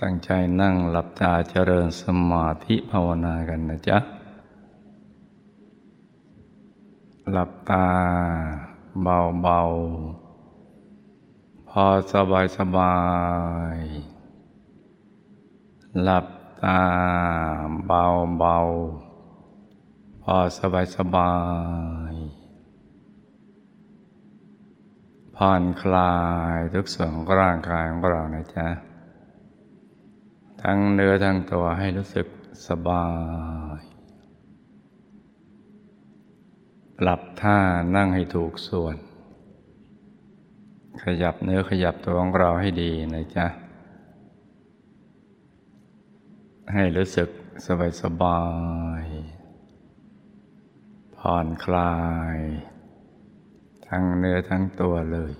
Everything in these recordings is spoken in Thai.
ตั้งใจนั่งหลับตาเจริญสมาธิภาวนากันนะจ๊ะ หลับตาเบาๆ พอสบายสบาย หลับตาเบาๆ พอสบายสบายผ่อนคลายทุกส่วนของร่างกายของเรานะจ๊ะ ทั้งเนื้อทั้งตัวให้รู้สึกสบาย ปรับท่านั่งให้ถูกส่วน ขยับเนื้อขยับตัวของเราให้ดีนะจ๊ะ ให้รู้สึกสบายสบาย ผ่อนคลาย ทั้งเนื้อทั้งตัวเลย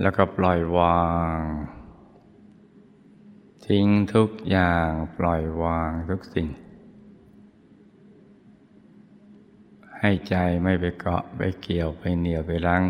แล้วก็ปล่อยวาง ทิ้งทุกอย่างปล่อยวางทุกสิ่ง ให้ใจไม่ไปเกาะไปเกี่ยวไปเหนียวไปรั้ง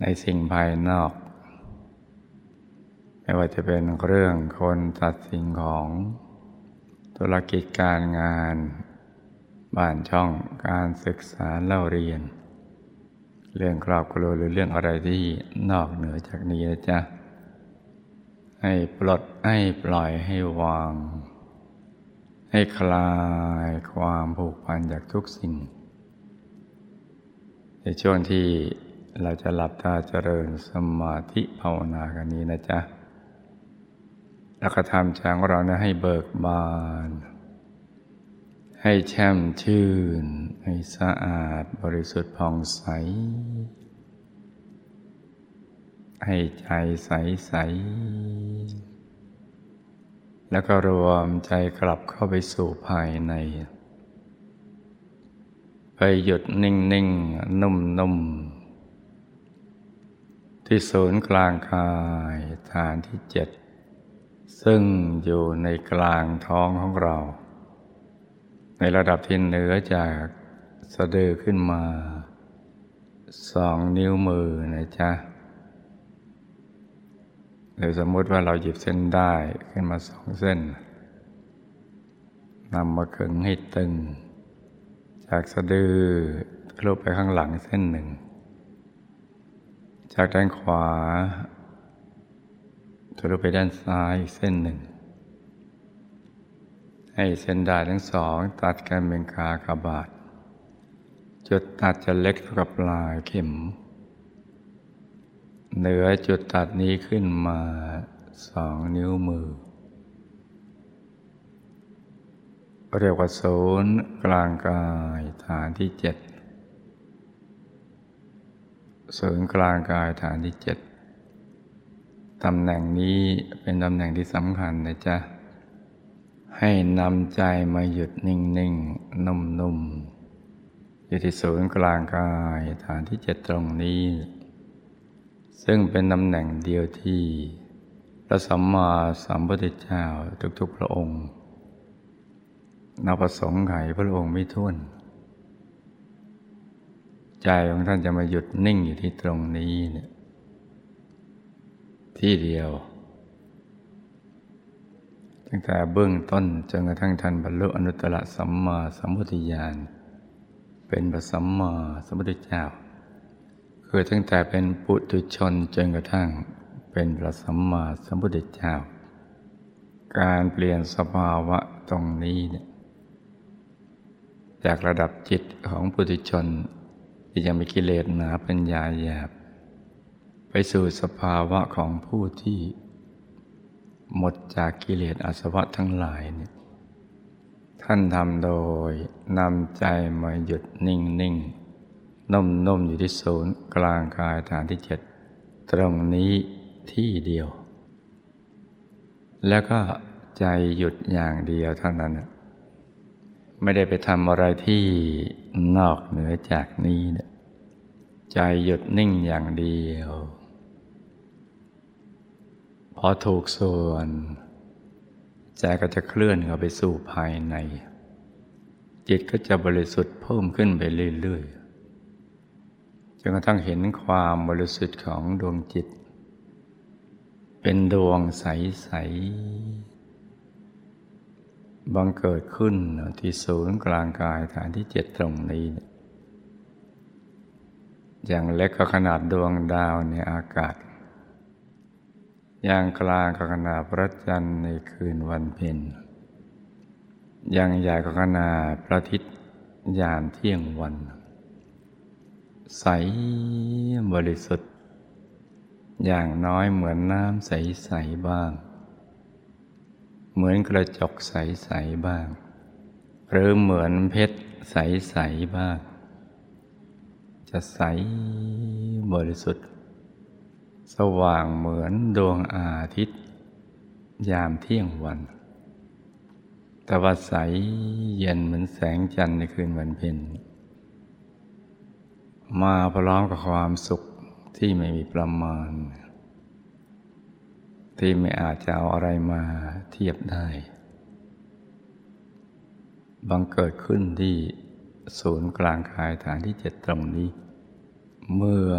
ในสิ่งภายนอก ไม่ว่าจะเป็นเรื่องคนตัดสิ่งของธุรกิจการงาน บ้านช่องการศึกษาเล่าเรียน เรื่องครอบครัวหรือเรื่องอะไรที่นอกเหนือจากนี้นะจ๊ะ ให้ปลดให้ปล่อยให้วาง ให้คลายความผูกพันจากทุกสิ่ง ในช่วงที่เราจะหลับตาเจริญสมาธิภาวนากันนี้นะจ๊ะแล้วก็ทำใจของเรานะให้เบิกบาน ให้แช่มชื่น ให้สะอาดบริสุทธิ์ผ่องใส ให้ใจใสใส แล้วก็รวมใจกลับเข้าไปสู่ภายใน ไปหยุดนิ่งนิ่งนุ่มนุ่มที่ศูนย์กลางกายฐานที่เจ็ด ซึ่งอยู่ในกลางท้องของเรา ในระดับที่เหนือจากสะดือขึ้นมาสองนิ้วมือนะจ๊ะหรือสมมติว่าเราหยิบเส้นได้ขึ้นมาสองเส้นนำมาขึงให้ตึง จากสะดือทะลุไปข้างหลังเส้นหนึ่ง จากด้านขวาทะลุไปด้านซ้ายเส้นหนึ่ง ให้เส้นด้ายทั้งสอง ตัดกันเป็นกากบาท จุดตัดจะเล็กเท่ากับปลายเข็ม เหนือจุดตัดนี้ขึ้นมาสองนิ้วมือ เรียกว่าศูนย์กลางกายฐานที่เจ็ดศูนย์กลางกายฐานที่เจ็ดตำแหน่งนี้เป็นตำแหน่งที่สำคัญนะจ๊ะ ให้นำใจมาหยุดนิ่งนิ่งนุ่มนุ่มอยู่ที่ศูนย์กลางกายฐานที่เจ็ดตรงนี้ ซึ่งเป็นตำแหน่งเดียวที่พระสัมมาสัมพุทธเจ้าทุกๆพระองค์นับประสงค์ไขพระองค์ไม่ท้วน ใจของท่านจะมาหยุดนิ่งอยู่ที่ตรงนี้เนี่ยที่เดียว ตั้งแต่เบื้องต้นจนกระทั่งท่านบรรลุอนุตตรสัมมาสัมพุทธญาณเป็นพระสัมมาสัมพุทธเจ้า คือตั้งแต่เป็นปุถุชนจนกระทั่งเป็นพระสัมมาสัมพุทธเจ้า การเปลี่ยนสภาวะตรงนี้เนี่ยจากระดับจิตของปุถุชน ที่ยังมีกิเลสหนาปัญญาหยาบ ไปสู่สภาวะของผู้ที่ หมดจากกิเลสอาสวะทั้งหลายเนี่ยท่านทำโดยนำใจมาหยุดนิ่งนิ่งนุ่มนุ่มอยู่ที่ศูนย์กลางกายฐานที่เจ็ดตรงนี้ที่เดียว แล้วก็ใจหยุดอย่างเดียวเท่านั้น ไม่ได้ไปทำอะไรที่นอกเหนือจากนี้เนี่ยใจหยุดนิ่งอย่างเดียว อถูกส่วน ใจก็จะเคลื่อนเข้าไปสู่ภายใน จิตก็จะบริสุทธิ์เพิ่มขึ้นไปเรื่อยๆจนกระทั่งเห็นความบริสุทธิ์ของดวงจิต เป็นดวงใส ๆ บังเกิดขึ้นที่ศูนย์กลางกายฐานที่เจ็ดตรงนี้ อย่างเล็กก็ขนาดดวงดาวในอากาศ อย่างกลางก็ขนาพระจันทร์ในคืนวันเพ็ญอย่างใหญ่ก็ขนาพระอาทิตย์ยามเที่ยงวัน ใสบริสุทธิ์ อย่างน้อยเหมือนน้ำใส ๆ บ้าง เหมือนกระจกใส ๆ บ้าง หรือเหมือนเพชรใส ๆ บ้าง จะใสบริสุทธิ์ สว่างเหมือนดวงอาทิตย์ ยามเที่ยงวันแต่ว่าใสเย็นเหมือนแสงจันทร์ในคืนวันเพ็ญมาพร้อมกับความสุขที่ไม่มีประมาณ ที่ไม่อาจจะเอาอะไรมาเทียบได้บังเกิดขึ้นที่ศูนย์กลางกายฐานที่เจ็ดตรงนี้ เมื่อ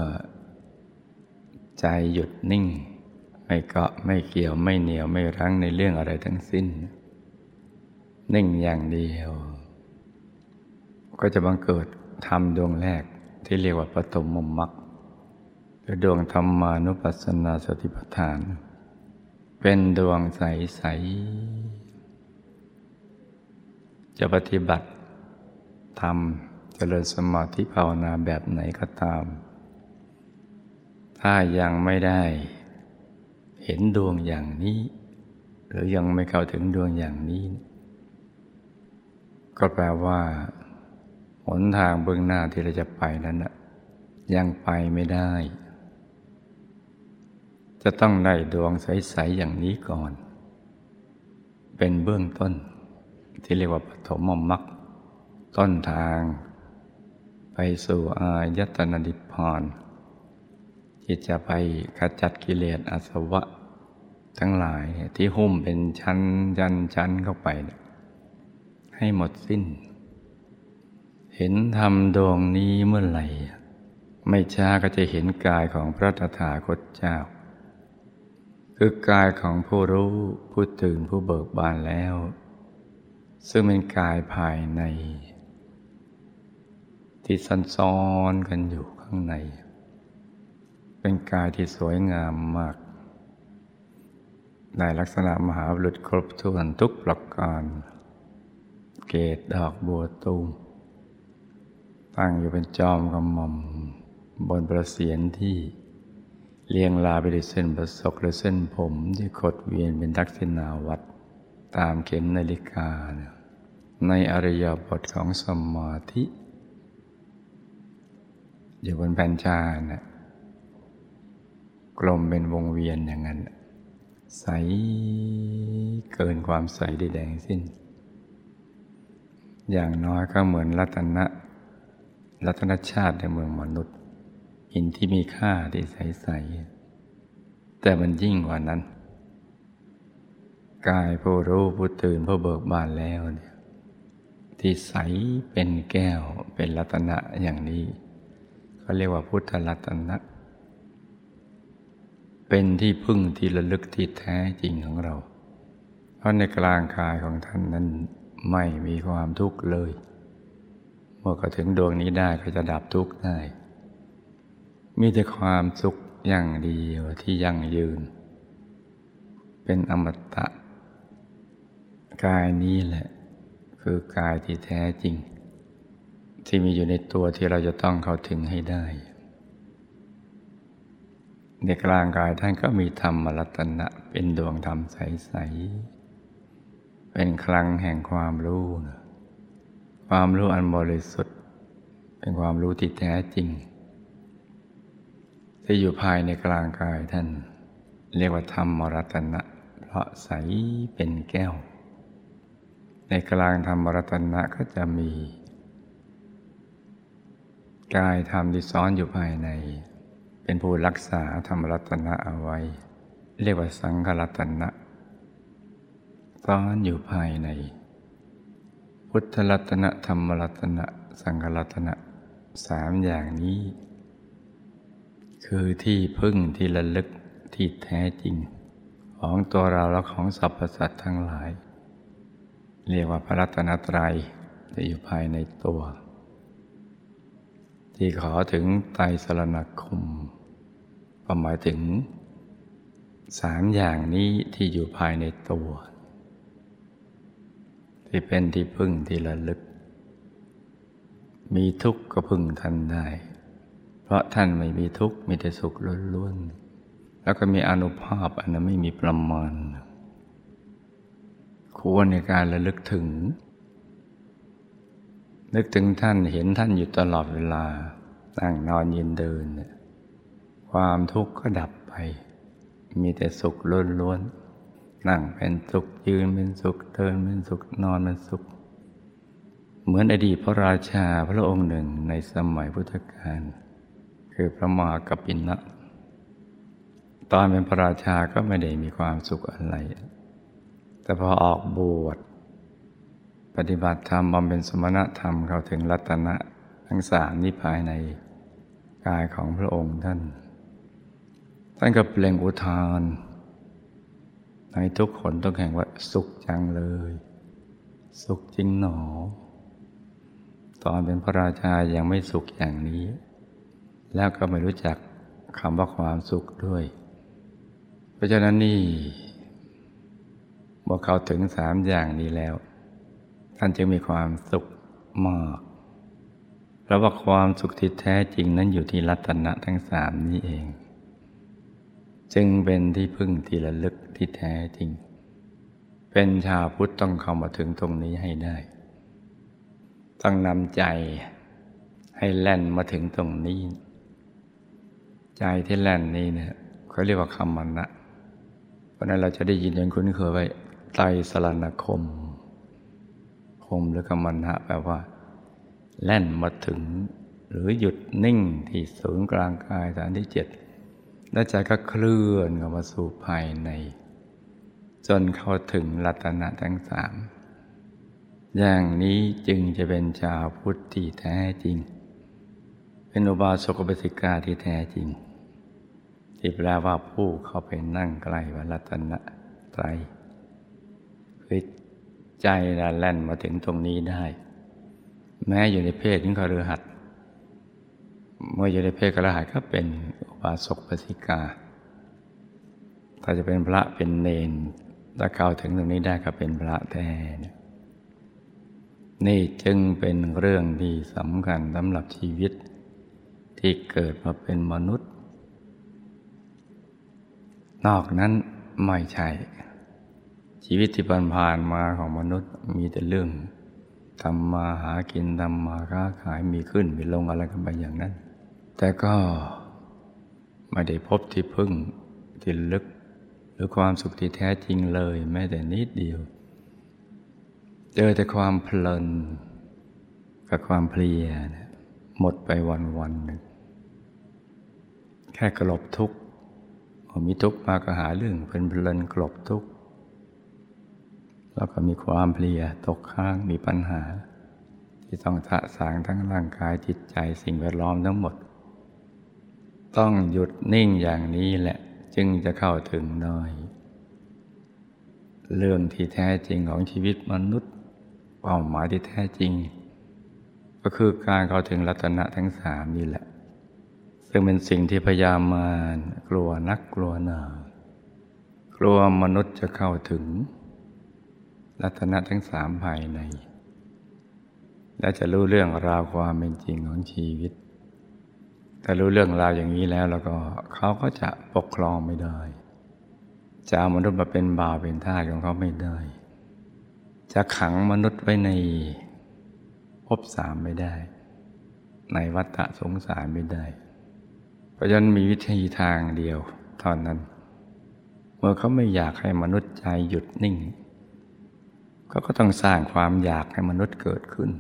ใจหยุดนิ่ง ไม่เกาะไม่เกี่ยวไม่เหนียวไม่รั้งในเรื่องอะไรทั้งสิ้น นิ่งอย่างเดียว ก็จะบังเกิดธรรมดวงแรกที่เรียกว่าปฐมมมรรคหรือดวงธรรมานุปัสสนาสติปัฏฐาน เป็นดวงใส ๆ จะปฏิบัติทำเจริญสมาธิภาวนาแบบไหนก็ตาม ถ้ายังไม่ได้ เห็นดวงอย่างนี้ หรือยังไม่เข้าถึงดวงอย่างนี้ ก็แปลว่า หนทางเบื้องหน้าที่เราจะไปนั้นนะยังไปไม่ได้ จะต้องได้ดวงใส ๆ อย่างนี้ก่อน เป็นเบื้องต้น ที่เรียกว่าปฐมมรรคต้นทาง ไปสู่อายตนะนิพพาน ที่จะไปขจัดกิเลสอาสวะ ทั้งหลายที่หุ้มเป็นชั้นยันชั้นเข้าไป ให้หมดสิ้น เห็นธรรมดวงนี้เมื่อไหร่ ไม่ช้าก็จะเห็นกายของพระตถาคตเจ้า คือกายของผู้รู้ผู้ตื่นผู้เบิกบานแล้ว ซึ่งเป็นกายภายใน ที่ซันซ้อนกันอยู่ข้างใน เป็นกายที่สวยงามมากในลักษณะมหาบุรุษครบถ้วนทุกประการ เกตดอกบัวตูม ตั้งอยู่เป็นจอมกำมอม บนประเสียนที่เลียงลาไปด้วยเส้นประศกหรือเส้นผมที่ขดเวียนเป็นทักษิณาวัดตามเข็มนาฬิกา ในอริยบทของสมาธิ อยู่บนแผ่นชานะ กลมเป็นวงเวียนอย่างนั้น ใสเกินความใสใดๆสิ้น อย่างน้อยก็เหมือนรัตนะรัตนชาติในเมืองมนุษย์ หินที่มีค่าที่ใสๆแต่มันยิ่งกว่านั้น กายผู้รู้ผู้ตื่นผู้เบิกบานแล้วเนี่ยที่ใสเป็นแก้วเป็นรัตนะอย่างนี้เขาเรียกว่าพุทธรัตนะ เป็นที่พึ่งที่ระลึกที่แท้จริงของเรา เพราะในกลางกายของท่านนั้นไม่มีความทุกข์เลย เมื่อก็ถึงดวงนี้ได้ก็จะดับทุกข์ได้ มีแต่ความสุขอย่างเดียวที่ยั่งยืน เป็นอมตะ กายนี้แหละ คือกายที่แท้จริง ที่มีอยู่ในตัวที่เราจะต้องเข้าถึงให้ได้ ในกลางกายท่านก็มีธรรมรัตนะ เป็นดวงธรรมใส ๆ เป็นคลังแห่งความรู้นะความรู้อันบริสุทธิ์ เป็นความรู้ที่แท้จริง ที่อยู่ภายในกลางกายท่าน เรียกว่าธรรมรัตนะ เพราะใสเป็นแก้ว ในกลางธรรมรัตนะก็จะมี กายธรรมที่ซ้อนอยู่ภายใน เป็นผู้รักษาธรรมรัตนะเอาไว้ เรียกว่าสังฆรัตนะซ้อนอยู่ภายใน พุทธรัตนะธรรมรัตนะสังฆรัตนะสามอย่างนี้ คือที่พึ่งที่ระลึกที่แท้จริง ของตัวเราและของสรรพสัตว์ทั้งหลาย เรียกว่าพระรัตนตรัยจะอยู่ภายในตัว ที่ขอถึงไตรสรณคมก็หมายถึงสามอย่างนี้ที่อยู่ภายในตัว ที่เป็นที่พึ่งที่ระลึก มีทุกข์ก็พึ่งท่านได้ เพราะท่านไม่มีทุกข์มีแต่สุขล้วนๆแล้วก็มีอนุภาพอันนั้นไม่มีประมาณควรในการระลึกถึง นึกถึงท่านเห็นท่านอยู่ตลอดเวลานั่งนอนยืนเดิน ความทุกข์ก็ดับไป มีแต่สุขล้วนๆนั่งเป็นสุขยืนเป็นสุขเดินเป็นสุขนอนเป็นสุข เหมือนอดีตพระราชาพระองค์หนึ่งในสมัยพุทธกาลคือพระมหากปินนะตอนเป็นพระราชาก็ไม่ได้มีความสุขอะไร แต่พอออกบวช ปฏิบัติธรรมบำเพ็ญสมณธรรมเข้าถึงรัตนะทั้งสามนี้ภายในกายของพระองค์ท่าน ท่านก็เปล่งอุทานให้ทุกคนต้องแข่งว่าสุขจังเลย สุขจริงหนอ ตอนเป็นพระราชายังไม่สุขอย่างนี้ แล้วก็ไม่รู้จักคำว่าความสุขด้วย เพราะฉะนั้นนี่เมื่อเขาถึงสามอย่างนี้แล้ว ท่านจึงมีความสุขมาก เพราะว่าความสุขที่แท้จริงนั้นอยู่ที่รัตนะทั้งสามนี้เอง จึงเป็นที่พึ่งที่ระลึกที่แท้จริง เป็นชาวพุทธต้องเข้ามาถึงตรงนี้ให้ได้ ต้องนำใจให้แล่นมาถึงตรงนี้ ใจที่แล่นนี้เนี่ยเขาเรียกว่าคำมันนะ เพราะนั้นเราจะได้ยินอย่างคุ้นเคยไว้ไตรสรณคม มหรือคำมันนะแปลว่า แล่นมาถึง หรือหยุดนิ่งที่ศูนย์กลางกายฐานที่เจ็ดและใจก็เคลื่อนเข้ามาสู่ภายใน จนเข้าถึงรัตนะทั้งสามอย่างนี้จึงจะเป็นชาวพุทธที่แท้จริง เป็นอุบาสกบสิกาที่แท้จริง ที่แปลว่าผู้เข้าไปนั่งใกล้วัรัตนะไตรคือ ใจละแล่นมาถึงตรงนี้ได้ แม้อยู่ในเพศของคฤหัสถ์เมื่ออยู่ในเพศกระหายก็เป็นอุบาสกปสิกา ถ้าจะเป็นพระเป็นเนนถ้าเข้าถึงตรงนี้ได้ก็เป็นพระแท้นี่จึงเป็นเรื่องที่สำคัญสำหรับชีวิต ที่เกิดมาเป็นมนุษย์ นอกนั้นไม่ใช่ ชีวิตที่ผ่านมาของมนุษย์มีแต่เรื่องทำมาหากินทำมาค้าขายมีขึ้นมีลงอะไรกันไปอย่างนั้น แต่ก็ไม่ได้พบที่พึ่งที่ลึก หรือความสุขที่แท้จริงเลย แม้แต่นิดเดียว เจอแต่ความเพลิน กับความเพลียหมดไปวันวันหนึ่งแค่กลบทุกข์มีทุกข์มาก็หาเรื่องเป็นเพลินกลบทุกข์ แล้วก็มีความเพลียตกค้างมีปัญหา ที่ต้องสะสางทั้งร่างกายจิตใจสิ่งแวดล้อมทั้งหมด ต้องหยุดนิ่งอย่างนี้แหละ จึงจะเข้าถึงน้อย เรื่องที่แท้จริงของชีวิตมนุษย์เป้าหมายที่แท้จริง ก็คือการเข้าถึงรัตนะทั้งสามนี่แหละ ซึ่งเป็นสิ่งที่พยามารกลัวนักกลัวหนากลัวมนุษย์จะเข้าถึง รัตนะทั้งสามภายใน และจะรู้เรื่องราวความเป็นจริงของชีวิต ถ้ารู้เรื่องราวอย่างนี้แล้วแล้วก็เขาก็จะปกครองไม่ได้ จะเอามนุษย์มาเป็นบ่าวเป็นทาสของเขาไม่ได้ จะขังมนุษย์ไว้ในภพสามไม่ได้ ในวัฏสงสารไม่ได้ เพราะฉะนั้นมีวิธีทางเดียวเท่านั้น เมื่อเขาไม่อยากให้มนุษย์ใจหยุดนิ่ง ขาก็ต้องสร้างความอยากให้มนุษย์เกิดขึ้น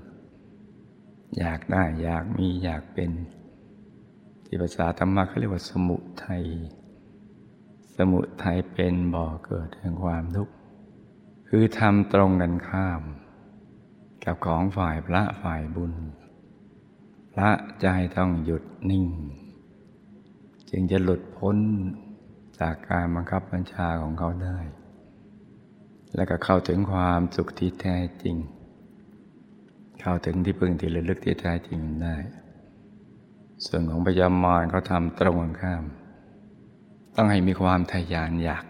อยากได้อยากมีอยากเป็น ที่ภาษาธรรมะเขาเรียกว่าสมุทัยสมุทัยเป็นบ่อเกิดแห่งความทุกข์คือทำตรงกันข้าม กับของฝ่ายพระฝ่ายบุญ พระใจต้องหยุดนิ่ง จึงจะหลุดพ้นจากการบังคับบัญชาของเขาได้ และก็เข้าถึงความสุขที่แท้จริง เข้าถึงที่พึ่งที่ระลึกที่แท้จริงได้ ส่วนของพยามารเขาทำตรงกันข้าม ต้องให้มีความทยานอยาก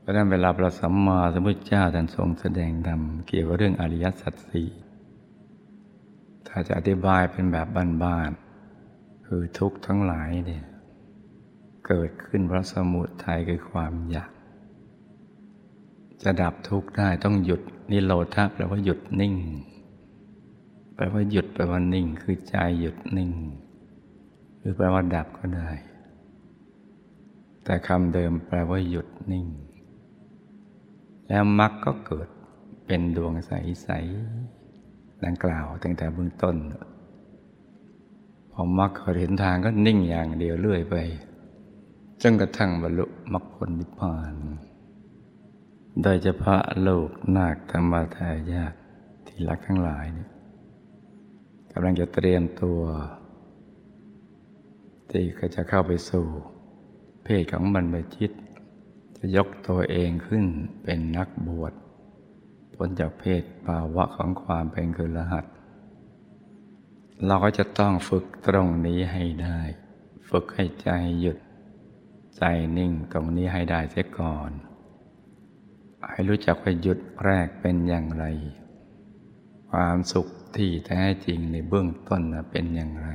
เพราะนั้นเวลาพระสัมมาสัมพุทธเจ้าท่านทรงแสดงธรรมเกี่ยวกับเรื่องอริยสัจสี่ถ้าจะอธิบายเป็นแบบบ้านๆคือทุกข์ทั้งหลายเนี่ยเกิดขึ้นเพราะสมุทัยคือความอยาก จะดับทุกข์ได้ต้องหยุดนิโรธาแปลว่าหยุดนิ่ง แปลว่าหยุดแปลว่านิ่ง คือใจหยุดนิ่ง หรือแปลว่าดับก็ได้ แต่คำเดิมแปลว่าหยุดนิ่ง แล้วมรรคก็เกิดเป็นดวงใสๆดังกล่าวตั้งแต่เบื้องต้นพอมรรคเห็นทางก็นิ่งอย่างเดียวเรื่อยไปจนกระทั่งบรรลุมรรคผลนิพพาน โดยเฉพาะลูกนาคธรรมทายาทที่รักทั้งหลายเนี่ยกำลังจะเตรียมตัวที่ก็จะเข้าไปสู่ เพศของบรรพชิต จะยกตัวเองขึ้นเป็นนักบวชพ้นจากเพศภาวะของความเป็นคือรหัส เราก็จะต้องฝึกตรงนี้ให้ได้ ฝึกให้ใจหยุด ใจนิ่งตรงนี้ให้ได้เสียก่อน ให้รู้จักว่าหยุดแรกเป็นอย่างไร ความสุขที่แท้จริงในเบื้องต้นเป็นอย่างไร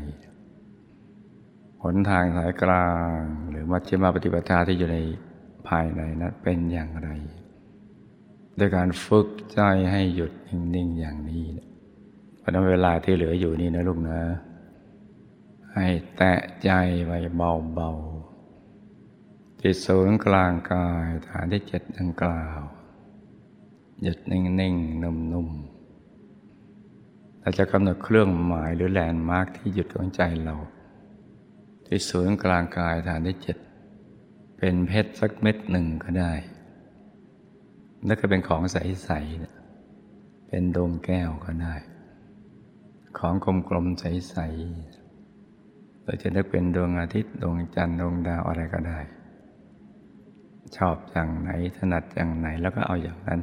หนทางสายกลางหรือมัชฌิมาปฏิปทาที่อยู่ในภายในนั้นเป็นอย่างไรด้วยการฝึกใจให้หยุดนิ่งๆอย่างนี้เพราะนั้นเวลาที่เหลืออยู่นี่นะลูกนะ ให้แตะใจไว้เบาๆจิตศูนย์กลางกายฐานที่เจ็ดดังกล่าว หยุดนิ่งๆนุ่มๆเราจะกำหนดเครื่องหมายหรือแลนด์มาร์กที่หยุดของใจเรา ที่ศูนย์กลางกายฐานที่เจ็ดเป็นเพชรสักเม็ดหนึ่งก็ได้แล้วก็เป็นของใสๆเป็นดวงแก้วก็ได้ ของกลมๆใสๆเราจะนึกเป็นดวงอาทิตย์ดวงจันทร์ดวงดาวอะไรก็ได้ ชอบอย่างไหนถนัดอย่างไหนแล้วก็เอาอย่างนั้น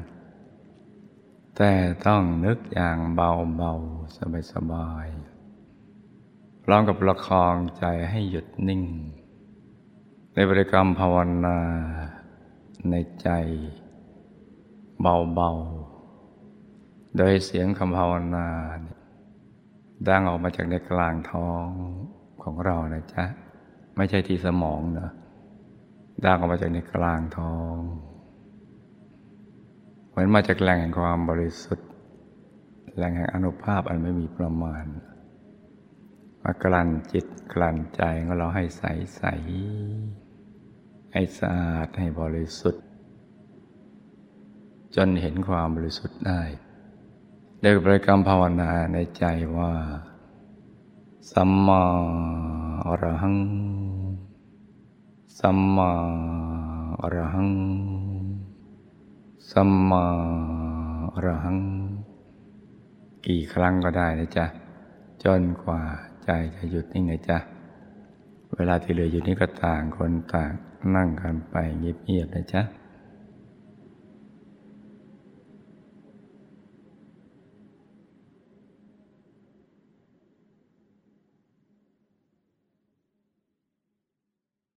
แต่ต้องนึกอย่างเบาๆ สบายๆ พร้อมกับประคองใจให้หยุดนิ่ง ในบริกรรมภาวนาในใจเบาๆ โดยเสียงคำภาวนาดังออกมาจากในกลางท้องของเรานะจ๊ะ ไม่ใช่ที่สมองนะดังออกมาจากในกลางท้อง เหมือนมาจากแหล่งแห่งความบริสุทธิ์ แหล่งแห่งอนุภาพอันไม่มีประมาณ มากลั่นจิตกลั่นใจของเราให้ใสใสให้สะอาดให้บริสุทธิ์ จนเห็นความบริสุทธิ์ได้เรียกบริกรรมภาวนาในใจว่า สัมมาอรหัง สัมมาอรหัง สัมมาอรหัง กี่ครั้งก็ได้นะจ๊ะ จนกว่าใจจะหยุดนิ่งนะจ๊ะ เวลาที่เหลืออยู่นี่ก็ต่างคนต่างนั่งกันไปเงียบๆนะจ๊ะ